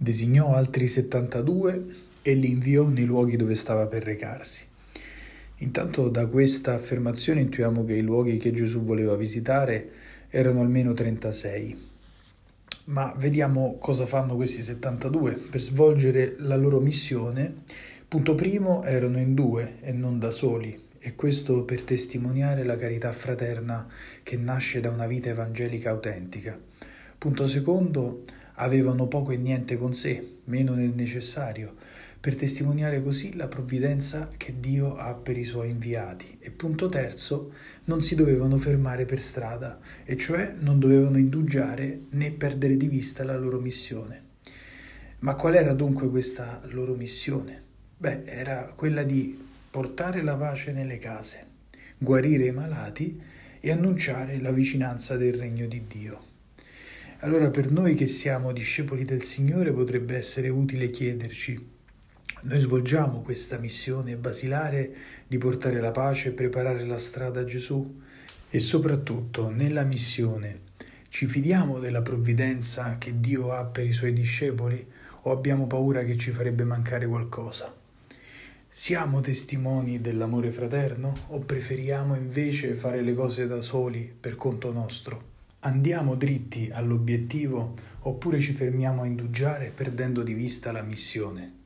designò altri 72 e li inviò nei luoghi dove stava per recarsi. Intanto da questa affermazione intuiamo che i luoghi che Gesù voleva visitare erano almeno 36. Ma vediamo cosa fanno questi 72 per svolgere la loro missione. Punto primo, erano in due e non da soli, e questo per testimoniare la carità fraterna che nasce da una vita evangelica autentica. Punto secondo, avevano poco e niente con sé, meno del necessario, per testimoniare così la provvidenza che Dio ha per i suoi inviati. E punto terzo, non si dovevano fermare per strada, e cioè non dovevano indugiare né perdere di vista la loro missione. Ma qual era dunque questa loro missione? Beh, era quella di portare la pace nelle case, guarire i malati e annunciare la vicinanza del regno di Dio. Allora per noi che siamo discepoli del Signore potrebbe essere utile chiederci, noi svolgiamo questa missione basilare di portare la pace e preparare la strada a Gesù? E soprattutto nella missione ci fidiamo della provvidenza che Dio ha per i suoi discepoli o abbiamo paura che ci farebbe mancare qualcosa? Siamo testimoni dell'amore fraterno o preferiamo invece fare le cose da soli per conto nostro? Andiamo dritti all'obiettivo oppure ci fermiamo a indugiare perdendo di vista la missione?